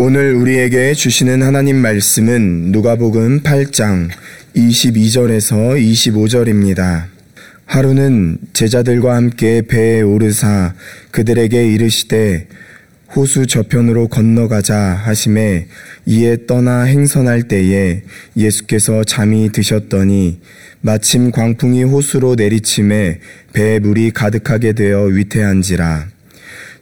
오늘 우리에게 주시는 하나님 말씀은 누가복음 8장 22절에서 25절입니다. 하루는 제자들과 함께 배에 오르사 그들에게 이르시되 호수 저편으로 건너가자 하심에 이에 떠나 행선할 때에 예수께서 잠이 드셨더니 마침 광풍이 호수로 내리침에 배에 물이 가득하게 되어 위태한지라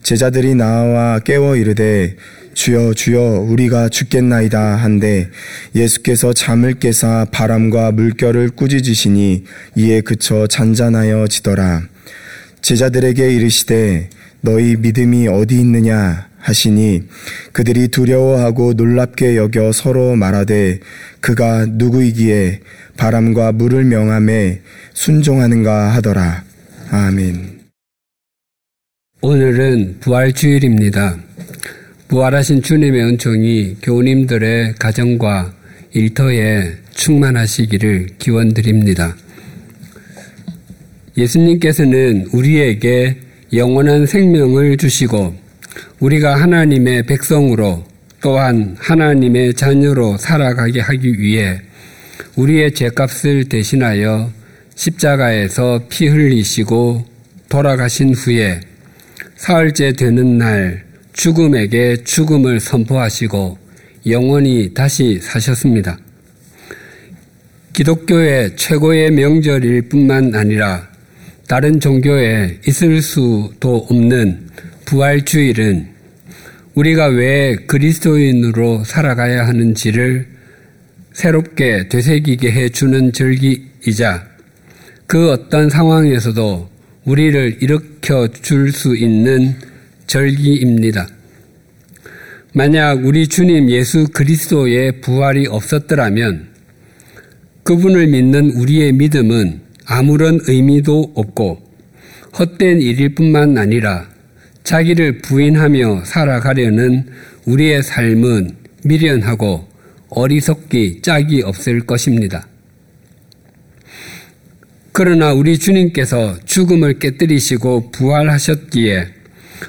제자들이 나와 깨워 이르되 주여 주여 우리가 죽겠나이다 한데 예수께서 잠을 깨사 바람과 물결을 꾸짖으시니 이에 그쳐 잔잔하여 지더라. 제자들에게 이르시되 너희 믿음이 어디 있느냐 하시니 그들이 두려워하고 놀랍게 여겨 서로 말하되 그가 누구이기에 바람과 물을 명함에 순종하는가 하더라. 아멘. 오늘은 부활주일입니다. 부활하신 주님의 은총이 교우님들의 가정과 일터에 충만하시기를 기원드립니다. 예수님께서는 우리에게 영원한 생명을 주시고 우리가 하나님의 백성으로 또한 하나님의 자녀로 살아가게 하기 위해 우리의 죄값을 대신하여 십자가에서 피 흘리시고 돌아가신 후에 사흘째 되는 날 죽음에게 죽음을 선포하시고 영원히 다시 사셨습니다. 기독교의 최고의 명절일 뿐만 아니라 다른 종교에 있을 수도 없는 부활주일은 우리가 왜 그리스도인으로 살아가야 하는지를 새롭게 되새기게 해주는 절기이자 그 어떤 상황에서도 우리를 일으켜 줄 수 있는 절기입니다. 만약 우리 주님 예수 그리스도의 부활이 없었더라면 그분을 믿는 우리의 믿음은 아무런 의미도 없고 헛된 일일 뿐만 아니라 자기를 부인하며 살아가려는 우리의 삶은 미련하고 어리석기 짝이 없을 것입니다. 그러나 우리 주님께서 죽음을 깨뜨리시고 부활하셨기에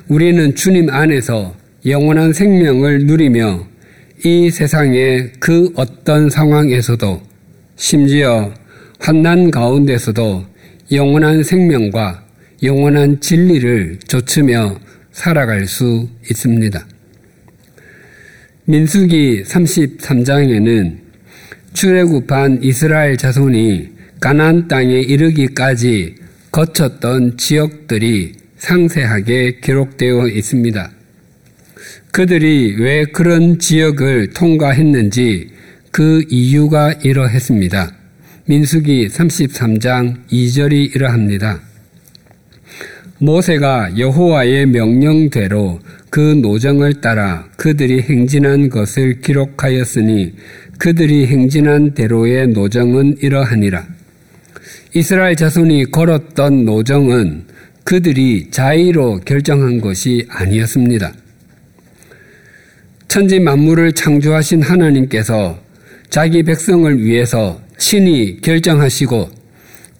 우리는 주님 안에서 영원한 생명을 누리며 이 세상의 그 어떤 상황에서도 심지어 환난 가운데서도 영원한 생명과 영원한 진리를 좇으며 살아갈 수 있습니다. 민수기 33장에는 출애굽한 이스라엘 자손이 가나안 땅에 이르기까지 거쳤던 지역들이 상세하게 기록되어 있습니다. 그들이 왜 그런 지역을 통과했는지 그 이유가 이러했습니다. 민수기 33장 2절이 이러합니다. 모세가 여호와의 명령대로 그 노정을 따라 그들이 행진한 것을 기록하였으니 그들이 행진한 대로의 노정은 이러하니라. 이스라엘 자손이 걸었던 노정은 그들이 자의로 결정한 것이 아니었습니다. 천지 만물을 창조하신 하나님께서 자기 백성을 위해서 친히 결정하시고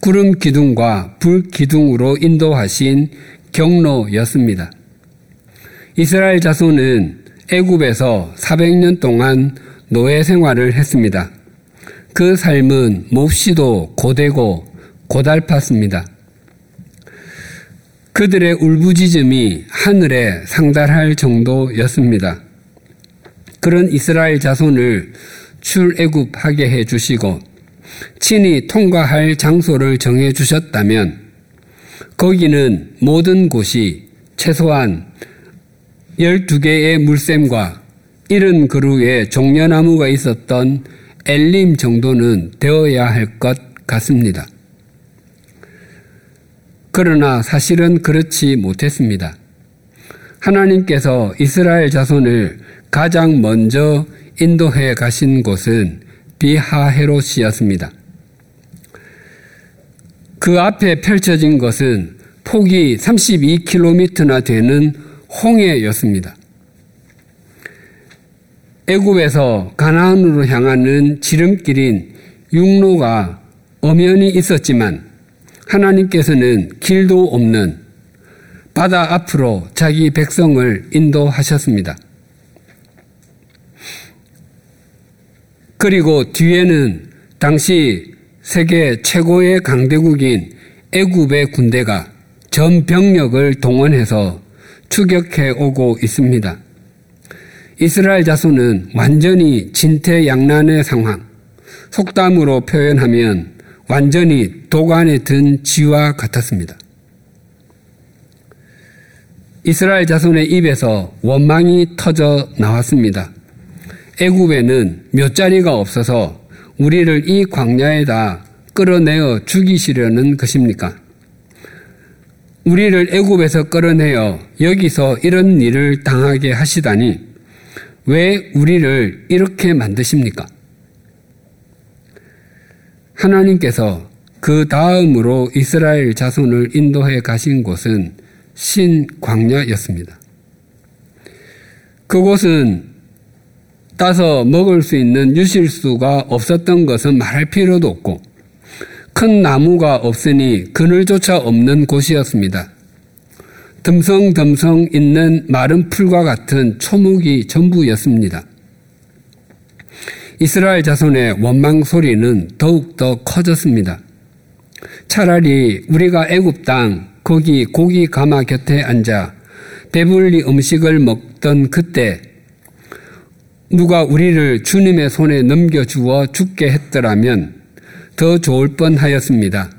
구름 기둥과 불 기둥으로 인도하신 경로였습니다. 이스라엘 자손은 애굽에서 400년 동안 노예 생활을 했습니다. 그 삶은 몹시도 고되고 고달팠습니다. 그들의 울부짖음이 하늘에 상달할 정도였습니다. 그런 이스라엘 자손을 출애굽하게 해 주시고 친히 통과할 장소를 정해 주셨다면 거기는 모든 곳이 최소한 12개의 물샘과 이른 그루에 종려나무가 있었던 엘림 정도는 되어야 할 것 같습니다. 그러나 사실은 그렇지 못했습니다. 하나님께서 이스라엘 자손을 가장 먼저 인도해 가신 곳은 비하헤롯이었습니다. 그 앞에 펼쳐진 것은 폭이 32km나 되는 홍해였습니다. 애굽에서 가나안으로 향하는 지름길인 육로가 엄연히 있었지만 하나님께서는 길도 없는 바다 앞으로 자기 백성을 인도하셨습니다. 그리고 뒤에는 당시 세계 최고의 강대국인 애굽의 군대가 전 병력을 동원해서 추격해 오고 있습니다. 이스라엘 자손은 완전히 진퇴양난의 상황, 속담으로 표현하면 완전히 도관에 든 쥐와 같았습니다. 이스라엘 자손의 입에서 원망이 터져 나왔습니다. 애굽에는 몇 자리가 없어서 우리를 이 광야에다 끌어내어 죽이시려는 것입니까? 우리를 애굽에서 끌어내어 여기서 이런 일을 당하게 하시다니 왜 우리를 이렇게 만드십니까? 하나님께서 그 다음으로 이스라엘 자손을 인도해 가신 곳은 신광야였습니다. 그곳은 따서 먹을 수 있는 유실수가 없었던 것은 말할 필요도 없고 큰 나무가 없으니 그늘조차 없는 곳이었습니다. 듬성듬성 있는 마른 풀과 같은 초목이 전부였습니다. 이스라엘 자손의 원망 소리는 더욱더 커졌습니다. 차라리 우리가 애굽 땅 거기 고기 가마 곁에 앉아 배불리 음식을 먹던 그때 누가 우리를 주님의 손에 넘겨주어 죽게 했더라면 더 좋을 뻔 하였습니다.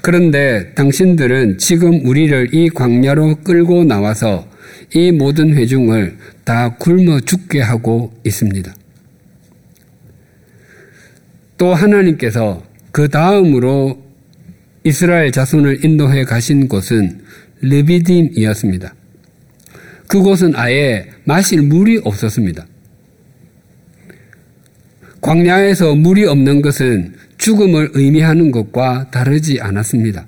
그런데 당신들은 지금 우리를 이 광야로 끌고 나와서 이 모든 회중을 다 굶어 죽게 하고 있습니다. 또 하나님께서 그 다음으로 이스라엘 자손을 인도해 가신 곳은 르비딤이었습니다. 그곳은 아예 마실 물이 없었습니다. 광야에서 물이 없는 것은 죽음을 의미하는 것과 다르지 않았습니다.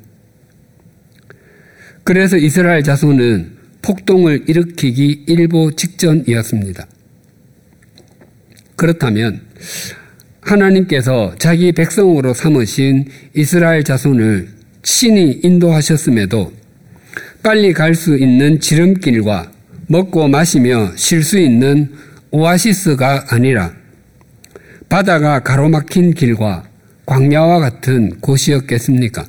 그래서 이스라엘 자손은 폭동을 일으키기 일보 직전이었습니다. 그렇다면 하나님께서 자기 백성으로 삼으신 이스라엘 자손을 신이 인도하셨음에도 빨리 갈 수 있는 지름길과 먹고 마시며 쉴 수 있는 오아시스가 아니라 바다가 가로막힌 길과 광야와 같은 곳이었겠습니까?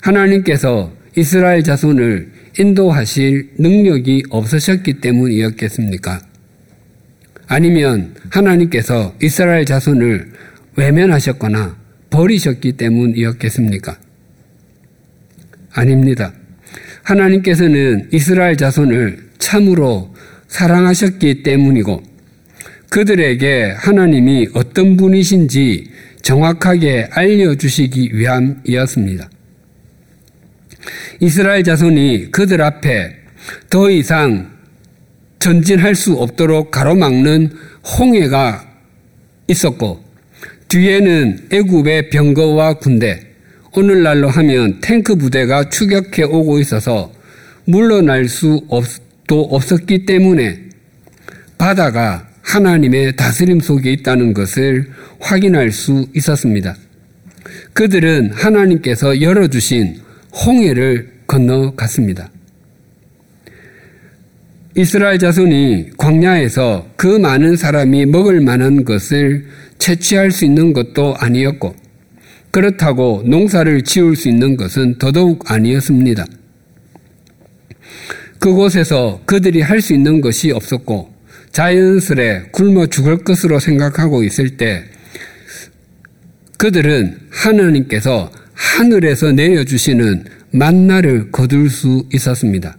하나님께서 이스라엘 자손을 인도하실 능력이 없으셨기 때문이었겠습니까? 아니면 하나님께서 이스라엘 자손을 외면하셨거나 버리셨기 때문이었겠습니까? 아닙니다. 하나님께서는 이스라엘 자손을 참으로 사랑하셨기 때문이고 그들에게 하나님이 어떤 분이신지 정확하게 알려주시기 위함이었습니다. 이스라엘 자손이 그들 앞에 더 이상 전진할 수 없도록 가로막는 홍해가 있었고 뒤에는 애굽의 병거와 군대 오늘날로 하면 탱크 부대가 추격해 오고 있어서 물러날 수도 없었기 때문에 바다가 하나님의 다스림 속에 있다는 것을 확인할 수 있었습니다. 그들은 하나님께서 열어주신 홍해를 건너갔습니다. 이스라엘 자손이 광야에서 그 많은 사람이 먹을 만한 것을 채취할 수 있는 것도 아니었고, 그렇다고 농사를 지을 수 있는 것은 더더욱 아니었습니다. 그곳에서 그들이 할 수 있는 것이 없었고, 자연스레 굶어 죽을 것으로 생각하고 있을 때, 그들은 하나님께서 하늘에서 내려주시는 만나를 거둘 수 있었습니다.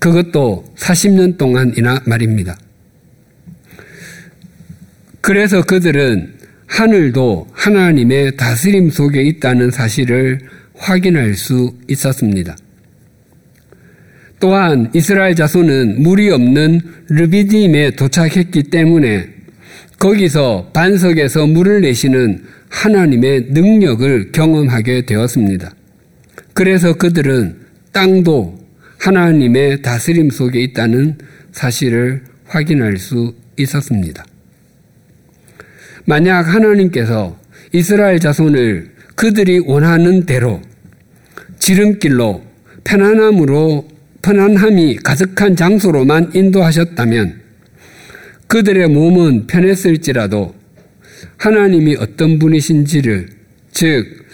그것도 40년 동안이나 말입니다. 그래서 그들은 하늘도 하나님의 다스림 속에 있다는 사실을 확인할 수 있었습니다. 또한 이스라엘 자손은 물이 없는 르비딤에 도착했기 때문에 거기서 반석에서 물을 내시는 하나님의 능력을 경험하게 되었습니다. 그래서 그들은 땅도 하나님의 다스림 속에 있다는 사실을 확인할 수 있었습니다. 만약 하나님께서 이스라엘 자손을 그들이 원하는 대로 지름길로 편안함으로 편안함이 가득한 장소로만 인도하셨다면 그들의 몸은 편했을지라도 하나님이 어떤 분이신지를 즉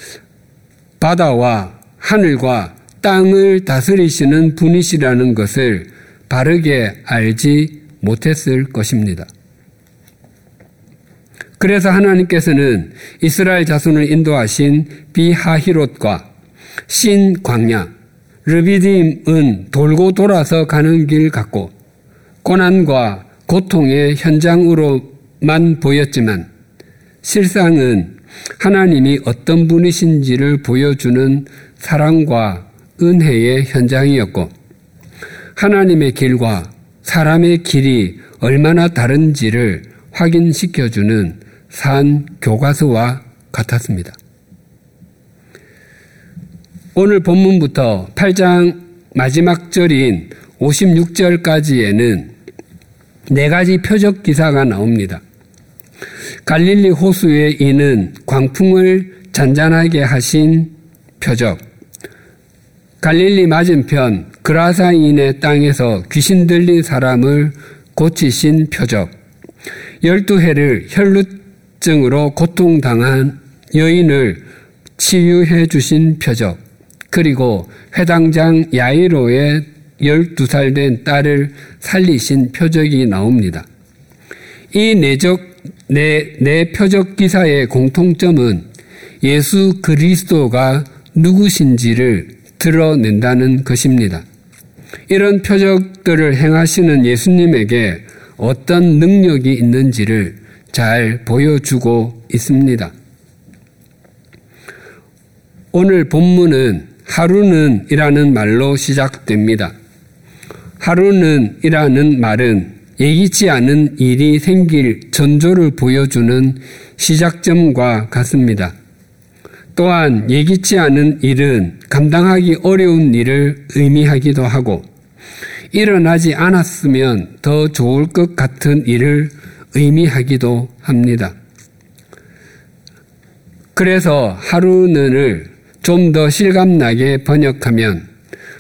바다와 하늘과 땅을 다스리시는 분이시라는 것을 바르게 알지 못했을 것입니다. 그래서 하나님께서는 이스라엘 자손을 인도하신 비하히롯과 신 광야, 르비딤은 돌고 돌아서 가는 길 같고 고난과 고통의 현장으로만 보였지만 실상은 하나님이 어떤 분이신지를 보여주는 사랑과 은혜의 현장이었고 하나님의 길과 사람의 길이 얼마나 다른지를 확인시켜주는 산 교과서와 같았습니다. 오늘 본문부터 8장 마지막 절인 56절까지에는 네 가지 표적 기사가 나옵니다. 갈릴리 호수에 이는 광풍을 잔잔하게 하신 표적, 갈릴리 맞은편 그라사인의 땅에서 귀신 들린 사람을 고치신 표적, 열두 해를 혈루증으로 고통당한 여인을 치유해 주신 표적, 그리고 회당장 야이로의 12살 된 딸을 살리신 표적이 나옵니다. 이 내적, 내, 내 표적 기사의 공통점은 예수 그리스도가 누구신지를 드러낸다는 것입니다. 이런 표적들을 행하시는 예수님에게 어떤 능력이 있는지를 잘 보여주고 있습니다. 오늘 본문은 하루는 이라는 말로 시작됩니다. 하루는 이라는 말은 예기치 않은 일이 생길 전조를 보여주는 시작점과 같습니다. 또한 예기치 않은 일은 감당하기 어려운 일을 의미하기도 하고 일어나지 않았으면 더 좋을 것 같은 일을 의미하기도 합니다. 그래서 하루는을 좀 더 실감나게 번역하면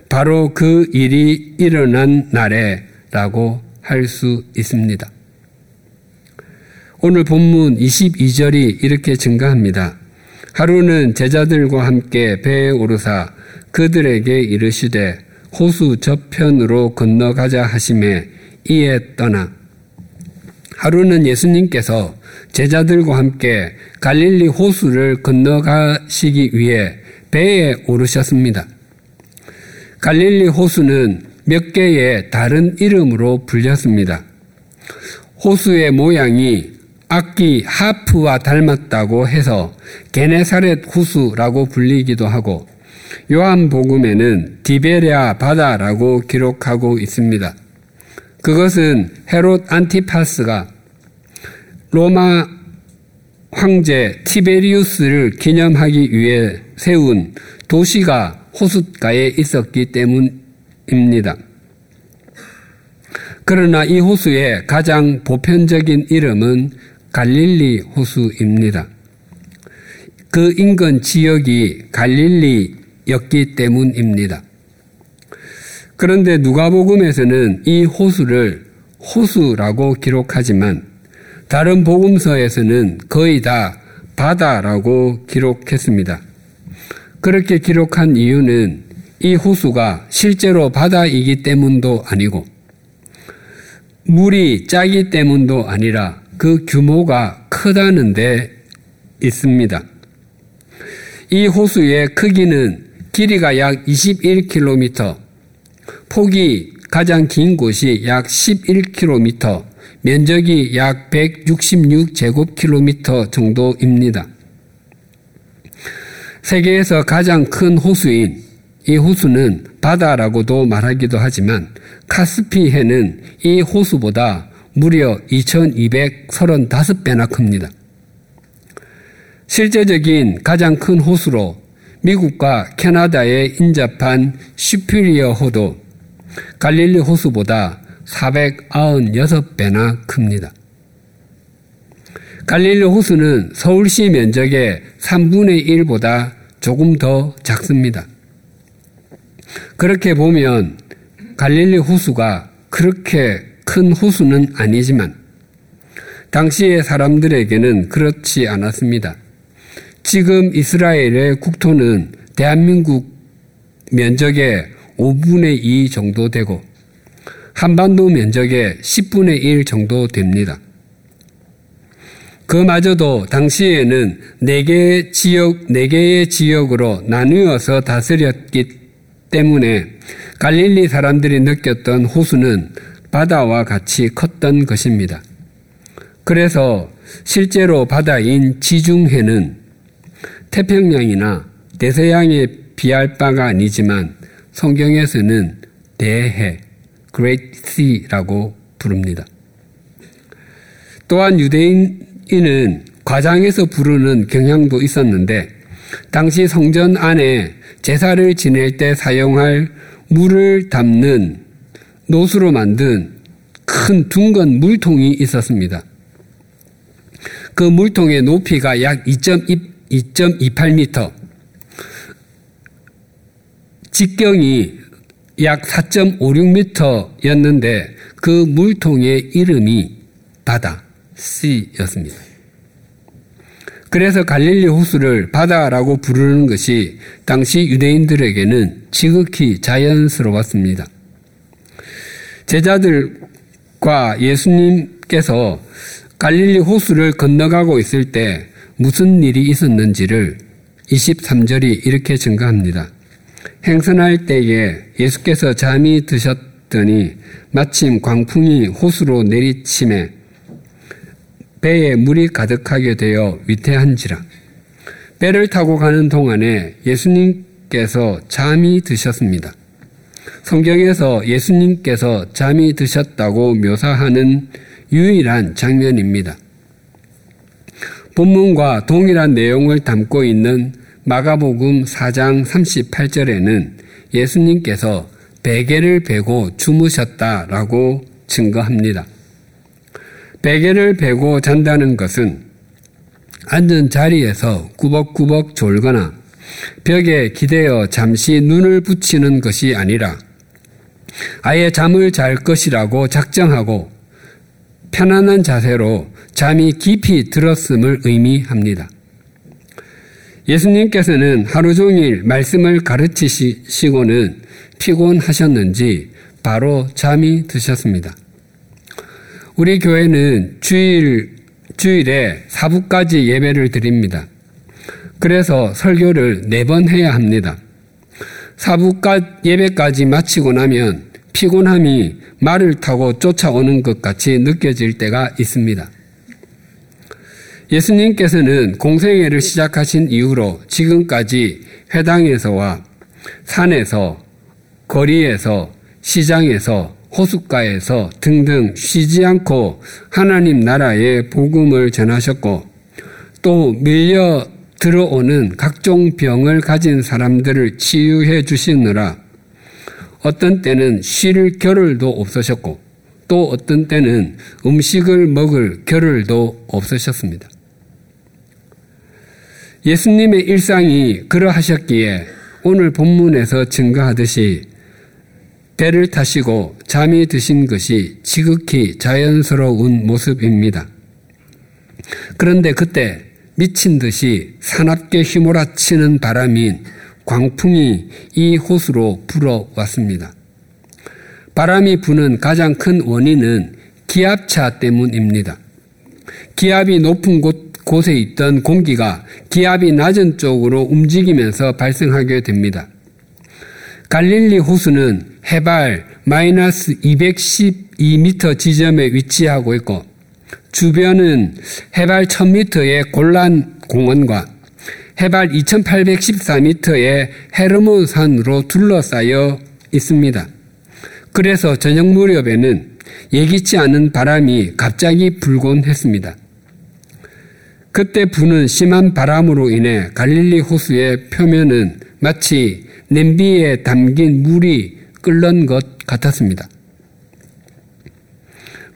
바로 그 일이 일어난 날에라고 할 수 있습니다. 오늘 본문 22절이 이렇게 증가합니다. 하루는 제자들과 함께 배에 오르사 그들에게 이르시되 호수 저편으로 건너가자 하심에 이에 떠나 하루는 예수님께서 제자들과 함께 갈릴리 호수를 건너가시기 위해 배에 오르셨습니다. 갈릴리 호수는 몇 개의 다른 이름으로 불렸습니다. 호수의 모양이 악기 하프와 닮았다고 해서 게네사렛 호수라고 불리기도 하고 요한복음에는 디베레아 바다라고 기록하고 있습니다. 그것은 헤롯 안티파스가 로마 황제 티베리우스를 기념하기 위해 세운 도시가 호숫가에 있었기 때문입니다. 그러나 이 호수의 가장 보편적인 이름은 갈릴리 호수입니다. 그 인근 지역이 갈릴리였기 때문입니다. 그런데 누가복음에서는 이 호수를 호수라고 기록하지만 다른 복음서에서는 거의 다 바다라고 기록했습니다. 그렇게 기록한 이유는 이 호수가 실제로 바다이기 때문도 아니고 물이 짜기 때문도 아니라 그 규모가 크다는 데 있습니다. 이 호수의 크기는 길이가 약 21km, 폭이 가장 긴 곳이 약 11km, 면적이 약 166제곱킬로미터 정도입니다. 세계에서 가장 큰 호수인 이 호수는 바다라고도 말하기도 하지만 카스피해는 이 호수보다 무려 2235배나 큽니다. 실제적인 가장 큰 호수로 미국과 캐나다에 인접한 슈피리어 호도 갈릴리 호수보다 496배나 큽니다. 갈릴리 호수는 서울시 면적의 3분의 1보다 조금 더 작습니다. 그렇게 보면 갈릴리 호수가 그렇게 큰 호수는 아니지만 당시의 사람들에게는 그렇지 않았습니다. 지금 이스라엘의 국토는 대한민국 면적의 5분의 2 정도 되고 한반도 면적의 10분의 1 정도 됩니다. 그마저도 당시에는 네 개의 지역, 네 개의 지역으로 나누어서 다스렸기 때문에 갈릴리 사람들이 느꼈던 호수는 바다와 같이 컸던 것입니다. 그래서 실제로 바다인 지중해는 태평양이나 대서양에 비할 바가 아니지만 성경에서는 대해, Great Sea라고 부릅니다. 또한 유대인은 과장해서 부르는 경향도 있었는데 당시 성전 안에 제사를 지낼 때 사용할 물을 담는 노수로 만든 큰 둥근 물통이 있었습니다. 그 물통의 높이가 약 2.28m, 직경이 약 4.56m였는데 그 물통의 이름이 바다, C였습니다. 그래서 갈릴리 호수를 바다라고 부르는 것이 당시 유대인들에게는 지극히 자연스러웠습니다. 제자들과 예수님께서 갈릴리 호수를 건너가고 있을 때 무슨 일이 있었는지를 23절이 이렇게 증가합니다. 행선할 때에 예수께서 잠이 드셨더니 마침 광풍이 호수로 내리침에 배에 물이 가득하게 되어 위태한지라. 배를 타고 가는 동안에 예수님께서 잠이 드셨습니다. 성경에서 예수님께서 잠이 드셨다고 묘사하는 유일한 장면입니다. 본문과 동일한 내용을 담고 있는 마가복음 4장 38절에는 예수님께서 베개를 베고 주무셨다라고 증거합니다. 베개를 베고 잔다는 것은 앉은 자리에서 꾸벅꾸벅 졸거나 벽에 기대어 잠시 눈을 붙이는 것이 아니라 아예 잠을 잘 것이라고 작정하고 편안한 자세로 잠이 깊이 들었음을 의미합니다. 예수님께서는 하루 종일 말씀을 가르치시고는 피곤하셨는지 바로 잠이 드셨습니다. 우리 교회는 주일, 주일에 사부까지 예배를 드립니다. 그래서 설교를 네 번 해야 합니다. 사부까 예배까지 마치고 나면 피곤함이 말을 타고 쫓아오는 것 같이 느껴질 때가 있습니다. 예수님께서는 공생애를 시작하신 이후로 지금까지 회당에서와 산에서 거리에서 시장에서 호숫가에서 등등 쉬지 않고 하나님 나라의 복음을 전하셨고 또 밀려 들어오는 각종 병을 가진 사람들을 치유해 주시느라 어떤 때는 쉴 겨를도 없으셨고 또 어떤 때는 음식을 먹을 겨를도 없으셨습니다. 예수님의 일상이 그러하셨기에 오늘 본문에서 증거하듯이 배를 타시고 잠이 드신 것이 지극히 자연스러운 모습입니다. 그런데 그때 미친 듯이 사납게 휘몰아치는 바람인 광풍이 이 호수로 불어왔습니다. 바람이 부는 가장 큰 원인은 기압차 때문입니다. 기압이 높은 곳, 곳에 있던 공기가 기압이 낮은 쪽으로 움직이면서 발생하게 됩니다. 갈릴리 호수는 해발 마이너스 212m 지점에 위치하고 있고 주변은 해발 1000m의 골란 공원과 해발 2814m의 헤르몬산으로 둘러싸여 있습니다. 그래서 저녁 무렵에는 예기치 않은 바람이 갑자기 불곤 했습니다. 그때 부는 심한 바람으로 인해 갈릴리 호수의 표면은 마치 냄비에 담긴 물이 끓는 것 같았습니다.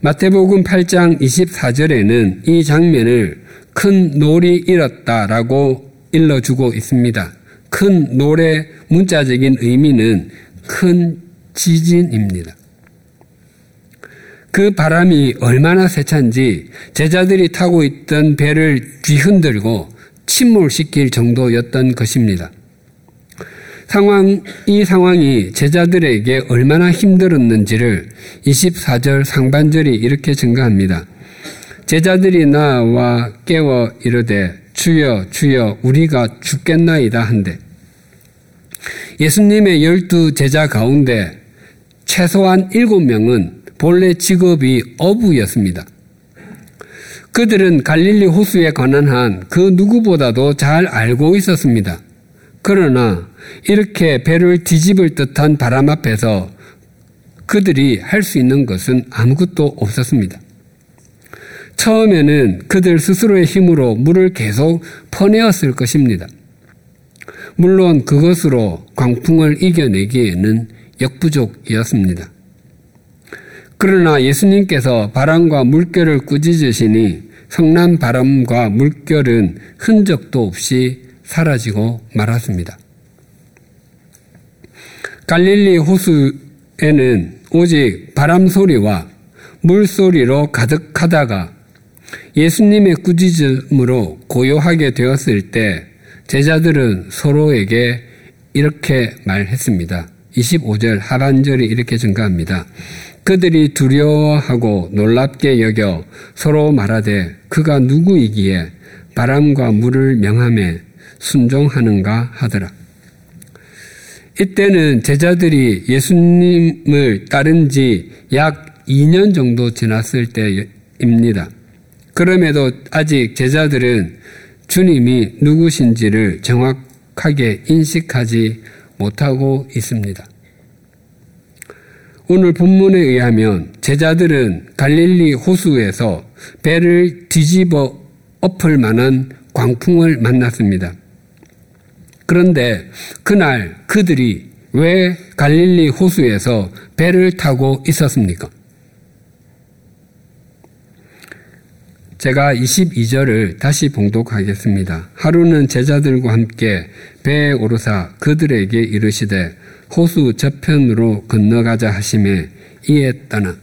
마태복음 8장 24절에는 이 장면을 큰 놀이 잃었다라고 일러주고 있습니다. 큰 놀의 문자적인 의미는 큰 지진입니다. 그 바람이 얼마나 세찬지 제자들이 타고 있던 배를 뒤흔들고 침몰시킬 정도였던 것입니다. 상황, 이 상황이 제자들에게 얼마나 힘들었는지를 24절 상반절이 이렇게 증가합니다. 제자들이 나와 깨워 이르되 주여 주여 우리가 죽겠나이다 한데 예수님의 열두 제자 가운데 최소한 일곱 명은 본래 직업이 어부였습니다. 그들은 갈릴리 호수에 관한 한 그 누구보다도 잘 알고 있었습니다. 그러나 이렇게 배를 뒤집을 듯한 바람 앞에서 그들이 할 수 있는 것은 아무것도 없었습니다. 처음에는 그들 스스로의 힘으로 물을 계속 퍼내었을 것입니다. 물론 그것으로 광풍을 이겨내기에는 역부족이었습니다. 그러나 예수님께서 바람과 물결을 꾸짖으시니 성난 바람과 물결은 흔적도 없이 사라지고 말았습니다. 갈릴리 호수에는 오직 바람 소리와 물 소리로 가득하다가 예수님의 꾸짖음으로 고요하게 되었을 때 제자들은 서로에게 이렇게 말했습니다. 25절 하반절이 이렇게 증가합니다. 그들이 두려워하고 놀랍게 여겨 서로 말하되 그가 누구이기에 바람과 물을 명함에 순종하는가 하더라. 이때는 제자들이 예수님을 따른 지 약 2년 정도 지났을 때입니다. 그럼에도 아직 제자들은 주님이 누구신지를 정확하게 인식하지 못하고 있습니다. 오늘 본문에 의하면 제자들은 갈릴리 호수에서 배를 뒤집어 엎을 만한 광풍을 만났습니다. 그런데 그날 그들이 왜 갈릴리 호수에서 배를 타고 있었습니까? 제가 22절을 다시 봉독하겠습니다. 하루는 제자들과 함께 배에 오르사 그들에게 이르시되 호수 저편으로 건너가자 하심에 이에 떠나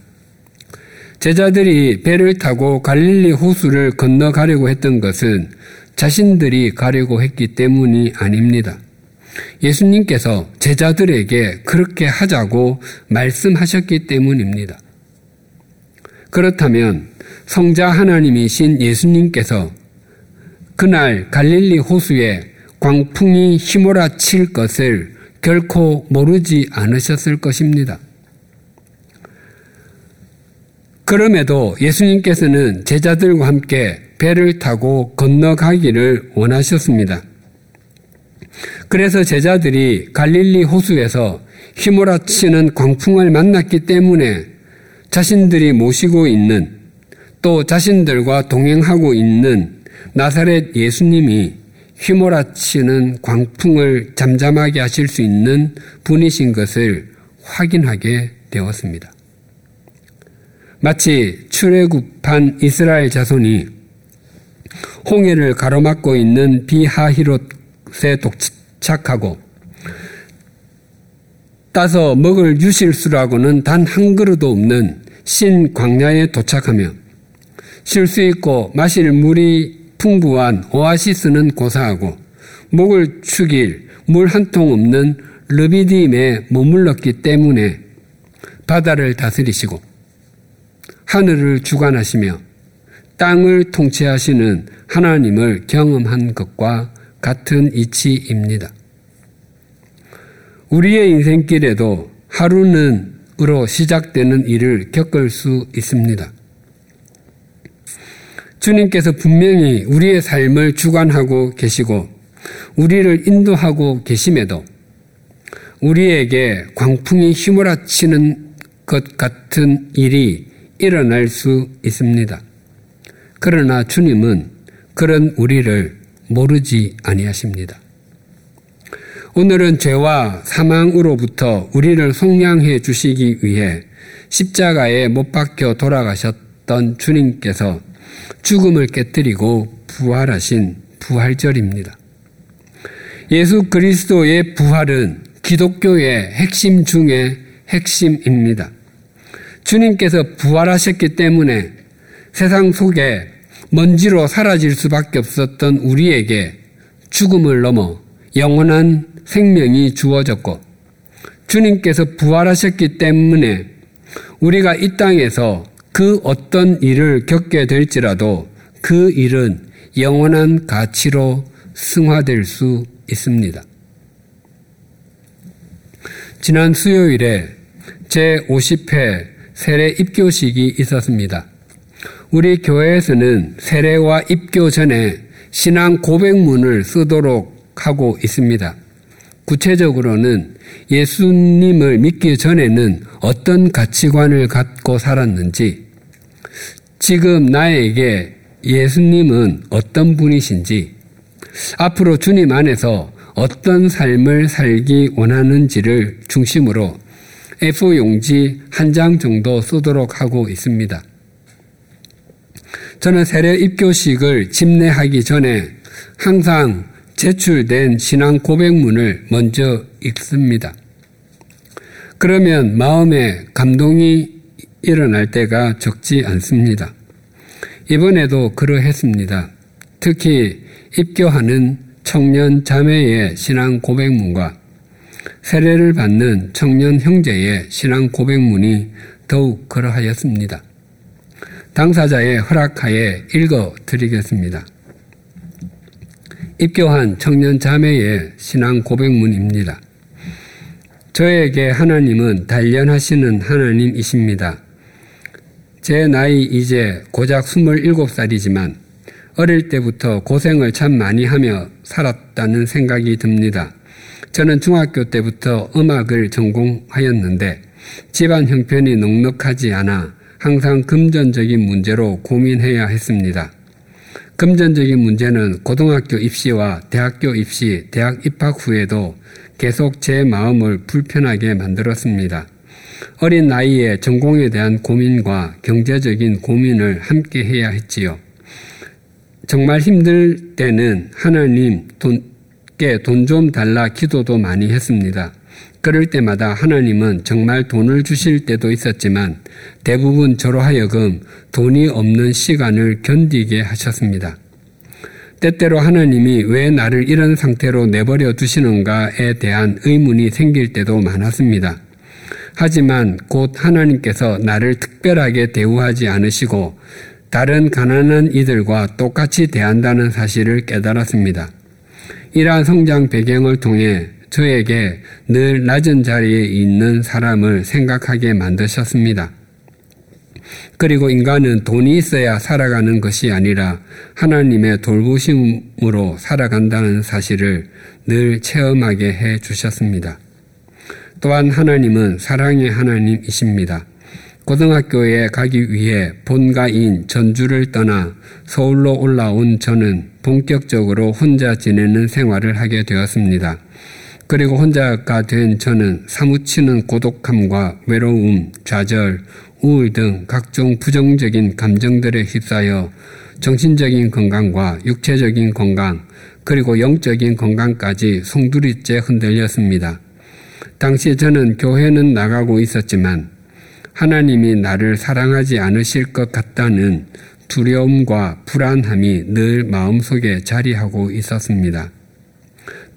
제자들이 배를 타고 갈릴리 호수를 건너가려고 했던 것은 자신들이 가려고 했기 때문이 아닙니다. 예수님께서 제자들에게 그렇게 하자고 말씀하셨기 때문입니다. 그렇다면 성자 하나님이신 예수님께서 그날 갈릴리 호수에 광풍이 휘몰아칠 것을 결코 모르지 않으셨을 것입니다. 그럼에도 예수님께서는 제자들과 함께 배를 타고 건너가기를 원하셨습니다. 그래서 제자들이 갈릴리 호수에서 휘몰아치는 광풍을 만났기 때문에 자신들이 모시고 있는 또 자신들과 동행하고 있는 나사렛 예수님이 휘몰아치는 광풍을 잠잠하게 하실 수 있는 분이신 것을 확인하게 되었습니다. 마치 출애굽한 이스라엘 자손이 홍해를 가로막고 있는 비하히롯에 도착하고 따서 먹을 유실수라고는 단 한 그릇도 없는 신 광야에 도착하며 쉴 수 있고 마실 물이 풍부한 오아시스는 고사하고 목을 축일 물 한 통 없는 르비딤에 머물렀기 때문에 바다를 다스리시고 하늘을 주관하시며 땅을 통치하시는 하나님을 경험한 것과 같은 이치입니다. 우리의 인생길에도 하루는 으로 시작되는 일을 겪을 수 있습니다. 주님께서 분명히 우리의 삶을 주관하고 계시고 우리를 인도하고 계심에도 우리에게 광풍이 휘몰아치는 것 같은 일이 일어날 수 있습니다. 그러나 주님은 그런 우리를 모르지 아니하십니다. 오늘은 죄와 사망으로부터 우리를 속량해 주시기 위해 십자가에 못 박혀 돌아가셨던 주님께서 죽음을 깨뜨리고 부활하신 부활절입니다. 예수 그리스도의 부활은 기독교의 핵심 중의 핵심입니다. 주님께서 부활하셨기 때문에 세상 속에 먼지로 사라질 수밖에 없었던 우리에게 죽음을 넘어 영원한 생명이 주어졌고 주님께서 부활하셨기 때문에 우리가 이 땅에서 그 어떤 일을 겪게 될지라도 그 일은 영원한 가치로 승화될 수 있습니다. 지난 수요일에 제 50회 세례 입교식이 있었습니다. 우리 교회에서는 세례와 입교 전에 신앙 고백문을 쓰도록 하고 있습니다. 구체적으로는 예수님을 믿기 전에는 어떤 가치관을 갖고 살았는지, 지금 나에게 예수님은 어떤 분이신지, 앞으로 주님 안에서 어떤 삶을 살기 원하는지를 중심으로 F 용지 한 장 정도 쓰도록 하고 있습니다. 저는 세례 입교식을 집례하기 전에 항상 제출된 신앙 고백문을 먼저 읽습니다. 그러면 마음에 감동이 일어날 때가 적지 않습니다. 이번에도 그러했습니다. 특히 입교하는 청년 자매의 신앙 고백문과 세례를 받는 청년 형제의 신앙 고백문이 더욱 그러하였습니다. 당사자의 허락하에 읽어 드리겠습니다. 입교한 청년 자매의 신앙 고백문입니다. 저에게 하나님은 단련하시는 하나님이십니다. 제 나이 이제 고작 27살이지만 어릴 때부터 고생을 참 많이 하며 살았다는 생각이 듭니다. 저는 중학교 때부터 음악을 전공하였는데 집안 형편이 넉넉하지 않아 항상 금전적인 문제로 고민해야 했습니다. 금전적인 문제는 고등학교 입시와 대학교 입시, 대학 입학 후에도 계속 제 마음을 불편하게 만들었습니다. 어린 나이에 전공에 대한 고민과 경제적인 고민을 함께 해야 했지요. 정말 힘들 때는 하나님 돈께 돈 좀 달라 기도도 많이 했습니다. 그럴 때마다 하나님은 정말 돈을 주실 때도 있었지만 대부분 저로 하여금 돈이 없는 시간을 견디게 하셨습니다. 때때로 하나님이 왜 나를 이런 상태로 내버려 두시는가에 대한 의문이 생길 때도 많았습니다. 하지만 곧 하나님께서 나를 특별하게 대우하지 않으시고 다른 가난한 이들과 똑같이 대한다는 사실을 깨달았습니다. 이러한 성장 배경을 통해 저에게 늘 낮은 자리에 있는 사람을 생각하게 만드셨습니다. 그리고 인간은 돈이 있어야 살아가는 것이 아니라 하나님의 돌보심으로 살아간다는 사실을 늘 체험하게 해 주셨습니다. 또한 하나님은 사랑의 하나님이십니다. 고등학교에 가기 위해 본가인 전주를 떠나 서울로 올라온 저는 본격적으로 혼자 지내는 생활을 하게 되었습니다. 그리고 혼자가 된 저는 사무치는 고독함과 외로움, 좌절, 우울 등 각종 부정적인 감정들에 휩싸여 정신적인 건강과 육체적인 건강, 그리고 영적인 건강까지 송두리째 흔들렸습니다. 당시 저는 교회는 나가고 있었지만 하나님이 나를 사랑하지 않으실 것 같다는 두려움과 불안함이 늘 마음속에 자리하고 있었습니다.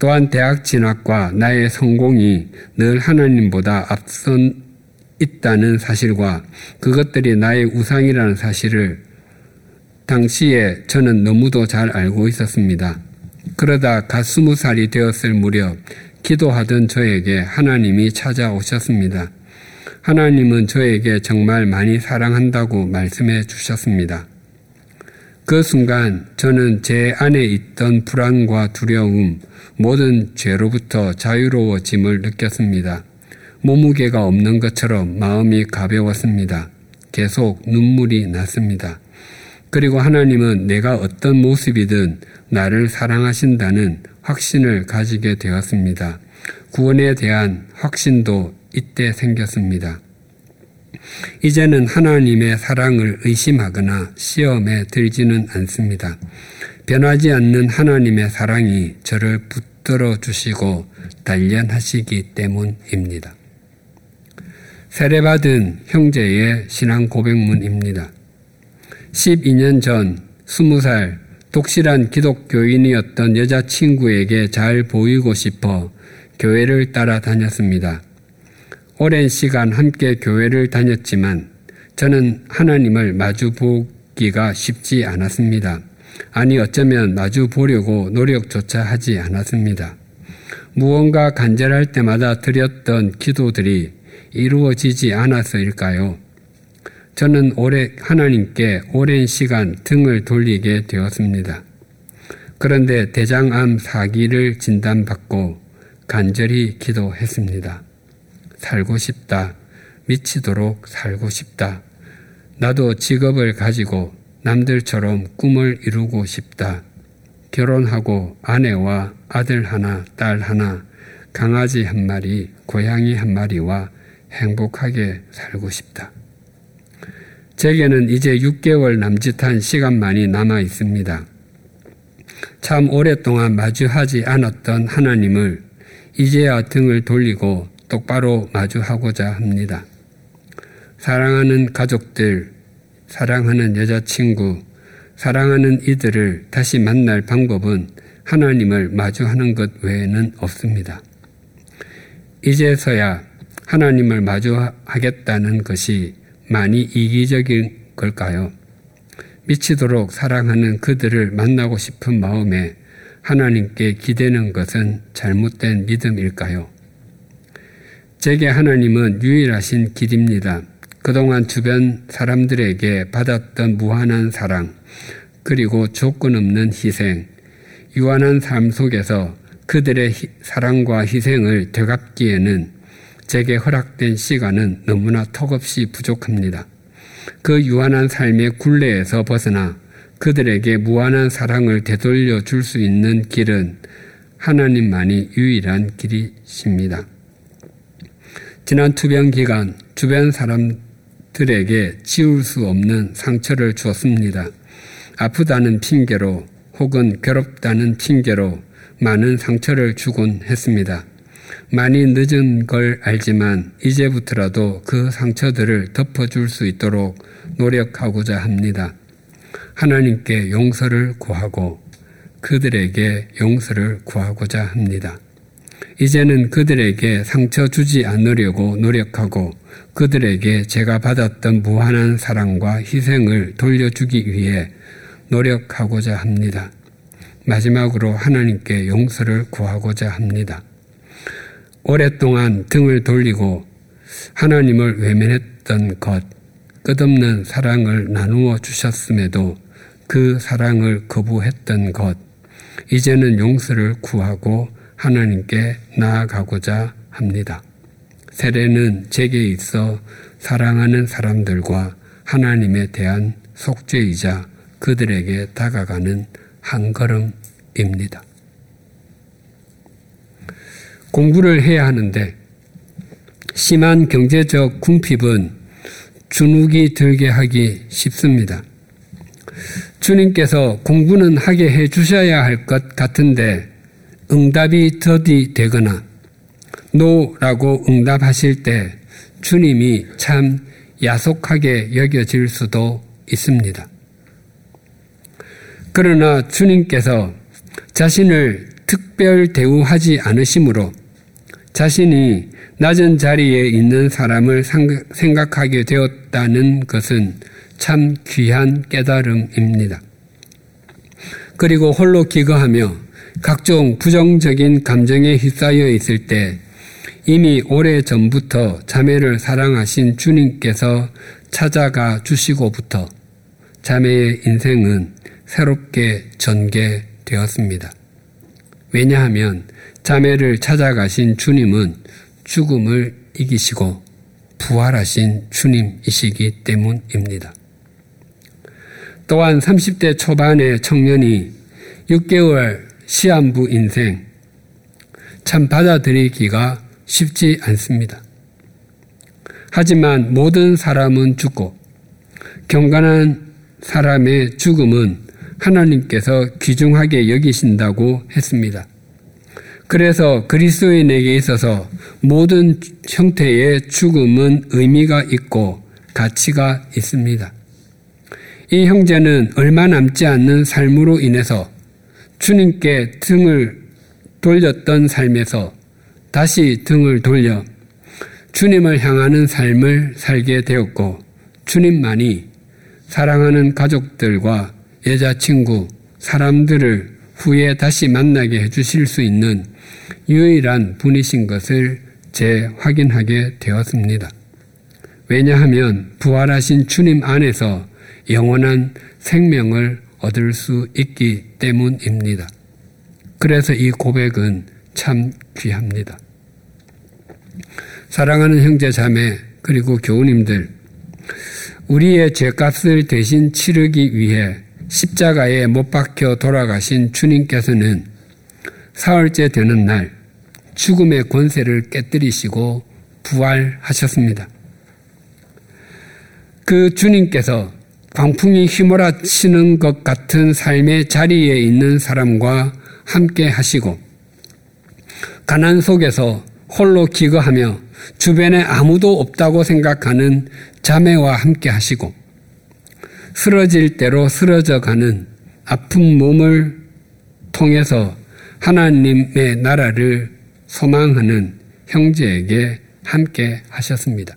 또한 대학 진학과 나의 성공이 늘 하나님보다 앞선 있다는 사실과 그것들이 나의 우상이라는 사실을 당시에 저는 너무도 잘 알고 있었습니다. 그러다 갓 스무 살이 되었을 무렵 기도하던 저에게 하나님이 찾아오셨습니다. 하나님은 저에게 정말 많이 사랑한다고 말씀해 주셨습니다. 그 순간 저는 제 안에 있던 불안과 두려움, 모든 죄로부터 자유로워짐을 느꼈습니다. 몸무게가 없는 것처럼 마음이 가벼웠습니다. 계속 눈물이 났습니다. 그리고 하나님은 내가 어떤 모습이든 나를 사랑하신다는 확신을 가지게 되었습니다. 구원에 대한 확신도 이때 생겼습니다. 이제는 하나님의 사랑을 의심하거나 시험에 들지는 않습니다. 변하지 않는 하나님의 사랑이 저를 붙들어 주시고 단련하시기 때문입니다. 세례받은 형제의 신앙 고백문입니다. 12년 전 20살 독실한 기독교인이었던 여자친구에게 잘 보이고 싶어 교회를 따라다녔습니다. 오랜 시간 함께 교회를 다녔지만 저는 하나님을 마주 보기가 쉽지 않았습니다. 아니 어쩌면 마주 보려고 노력조차 하지 않았습니다. 무언가 간절할 때마다 드렸던 기도들이 이루어지지 않아서일까요? 저는 오래 하나님께 오랜 시간 등을 돌리게 되었습니다. 그런데 대장암 사기를 진단받고 간절히 기도했습니다. 살고 싶다. 미치도록 살고 싶다. 나도 직업을 가지고 남들처럼 꿈을 이루고 싶다. 결혼하고 아내와 아들 하나, 딸 하나, 강아지 한 마리, 고양이 한 마리와 행복하게 살고 싶다. 제게는 이제 6개월 남짓한 시간만이 남아 있습니다. 참 오랫동안 마주하지 않았던 하나님을 이제야 등을 돌리고 똑바로 마주하고자 합니다. 사랑하는 가족들, 사랑하는 여자친구, 사랑하는 이들을 다시 만날 방법은 하나님을 마주하는 것 외에는 없습니다. 이제서야 하나님을 마주하겠다는 것이 많이 이기적인 걸까요? 미치도록 사랑하는 그들을 만나고 싶은 마음에 하나님께 기대는 것은 잘못된 믿음일까요? 제게 하나님은 유일하신 길입니다. 그동안 주변 사람들에게 받았던 무한한 사랑, 그리고 조건 없는 희생, 유한한 삶 속에서 그들의 사랑과 희생을 되갚기에는 제게 허락된 시간은 너무나 턱없이 부족합니다. 그 유한한 삶의 굴레에서 벗어나 그들에게 무한한 사랑을 되돌려 줄 수 있는 길은 하나님만이 유일한 길이십니다. 지난 투병 기간 주변 사람들에게 지울 수 없는 상처를 주었습니다. 아프다는 핑계로 혹은 괴롭다는 핑계로 많은 상처를 주곤 했습니다. 많이 늦은 걸 알지만 이제부터라도 그 상처들을 덮어줄 수 있도록 노력하고자 합니다. 하나님께 용서를 구하고 그들에게 용서를 구하고자 합니다. 이제는 그들에게 상처 주지 않으려고 노력하고 그들에게 제가 받았던 무한한 사랑과 희생을 돌려주기 위해 노력하고자 합니다. 마지막으로 하나님께 용서를 구하고자 합니다. 오랫동안 등을 돌리고 하나님을 외면했던 것, 끝없는 사랑을 나누어 주셨음에도 그 사랑을 거부했던 것, 이제는 용서를 구하고 하나님께 나아가고자 합니다. 세례는 제게 있어 사랑하는 사람들과 하나님에 대한 속죄이자 그들에게 다가가는 한 걸음입니다. 공부를 해야 하는데 심한 경제적 궁핍은 주눅이 들게 하기 쉽습니다. 주님께서 공부는 하게 해 주셔야 할 것 같은데 응답이 더디 되거나 노라고 응답하실 때 주님이 참 야속하게 여겨질 수도 있습니다. 그러나 주님께서 자신을 특별 대우하지 않으시므로 자신이 낮은 자리에 있는 사람을 생각하게 되었다는 것은 참 귀한 깨달음입니다. 그리고 홀로 기거하며 각종 부정적인 감정에 휩싸여 있을 때 이미 오래 전부터 자매를 사랑하신 주님께서 찾아가 주시고부터 자매의 인생은 새롭게 전개되었습니다. 왜냐하면 자매를 찾아가신 주님은 죽음을 이기시고 부활하신 주님이시기 때문입니다. 또한 30대 초반의 청년이 6개월 시한부 인생 참 받아들이기가 쉽지 않습니다. 하지만 모든 사람은 죽고 경건한 사람의 죽음은 하나님께서 귀중하게 여기신다고 했습니다. 그래서 그리스도인에게 있어서 모든 형태의 죽음은 의미가 있고 가치가 있습니다. 이 형제는 얼마 남지 않는 삶으로 인해서 주님께 등을 돌렸던 삶에서 다시 등을 돌려 주님을 향하는 삶을 살게 되었고 주님만이 사랑하는 가족들과 여자친구, 사람들을 후에 다시 만나게 해주실 수 있는 유일한 분이신 것을 재확인하게 되었습니다. 왜냐하면 부활하신 주님 안에서 영원한 생명을 얻을 수 있기 때문입니다. 그래서 이 고백은 참 귀합니다. 사랑하는 형제 자매 그리고 교우님들 우리의 죄값을 대신 치르기 위해 십자가에 못 박혀 돌아가신 주님께서는 사흘째 되는 날 죽음의 권세를 깨뜨리시고 부활하셨습니다. 그 주님께서 광풍이 휘몰아치는 것 같은 삶의 자리에 있는 사람과 함께 하시고 가난 속에서 홀로 기거하며 주변에 아무도 없다고 생각하는 자매와 함께 하시고 쓰러질 대로 쓰러져 가는 아픈 몸을 통해서 하나님의 나라를 소망하는 형제에게 함께 하셨습니다.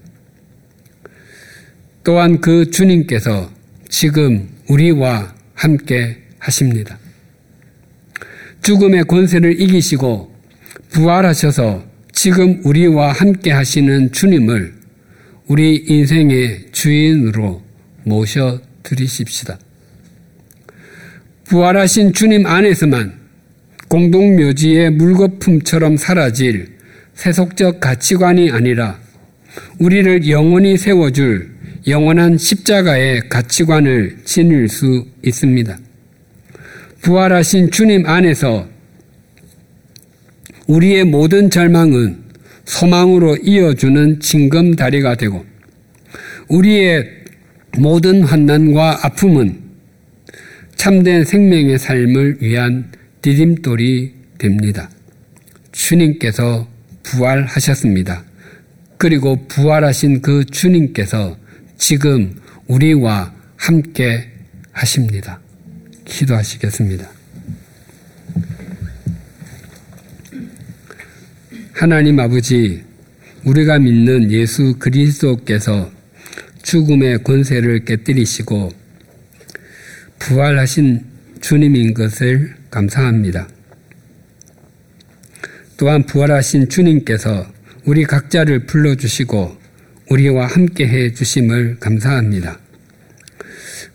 또한 그 주님께서 지금 우리와 함께 하십니다. 죽음의 권세를 이기시고 부활하셔서 지금 우리와 함께 하시는 주님을 우리 인생의 주인으로 모셔 드리십시다. 부활하신 주님 안에서만 공동묘지의 물거품처럼 사라질 세속적 가치관이 아니라 우리를 영원히 세워줄 영원한 십자가의 가치관을 지닐 수 있습니다. 부활하신 주님 안에서 우리의 모든 절망은 소망으로 이어주는 징검다리가 되고 우리의 모든 환난과 아픔은 참된 생명의 삶을 위한 디딤돌이 됩니다. 주님께서 부활하셨습니다. 그리고 부활하신 그 주님께서 지금 우리와 함께 하십니다. 기도하시겠습니다. 하나님 아버지, 우리가 믿는 예수 그리스도께서 죽음의 권세를 깨뜨리시고 부활하신 주님인 것을 감사합니다. 또한 부활하신 주님께서 우리 각자를 불러주시고 우리와 함께 해 주심을 감사합니다.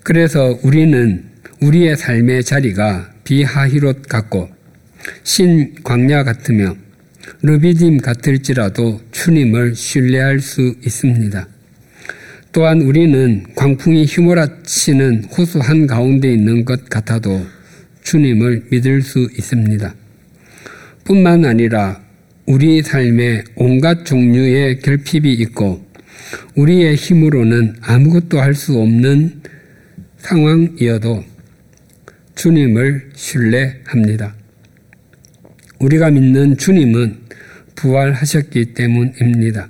그래서 우리는 우리의 삶의 자리가 비하히롯 같고 신광야 같으며 르비딤 같을지라도 주님을 신뢰할 수 있습니다. 또한 우리는 광풍이 휘몰아치는 호수 한 가운데 있는 것 같아도 주님을 믿을 수 있습니다. 뿐만 아니라 우리 삶에 온갖 종류의 결핍이 있고 우리의 힘으로는 아무것도 할 수 없는 상황이어도 주님을 신뢰합니다. 우리가 믿는 주님은 부활하셨기 때문입니다.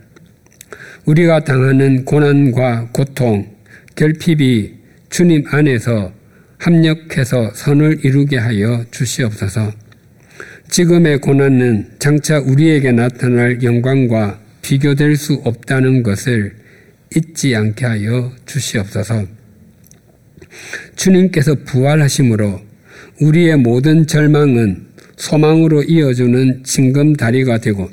우리가 당하는 고난과 고통, 결핍이 주님 안에서 합력해서 선을 이루게 하여 주시옵소서. 지금의 고난은 장차 우리에게 나타날 영광과 비교될 수 없다는 것을 잊지 않게 하여 주시옵소서. 주님께서 부활하심으로 우리의 모든 절망은 소망으로 이어주는 징검다리가 되고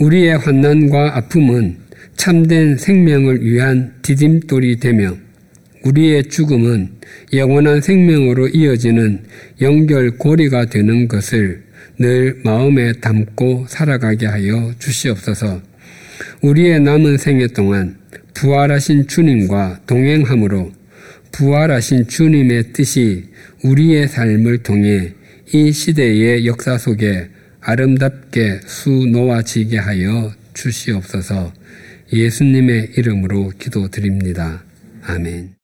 우리의 환난과 아픔은 참된 생명을 위한 디딤돌이 되며 우리의 죽음은 영원한 생명으로 이어지는 연결고리가 되는 것을 늘 마음에 담고 살아가게 하여 주시옵소서. 우리의 남은 생애 동안 부활하신 주님과 동행함으로 부활하신 주님의 뜻이 우리의 삶을 통해 이 시대의 역사 속에 아름답게 수놓아지게 하여 주시옵소서 예수님의 이름으로 기도드립니다. 아멘.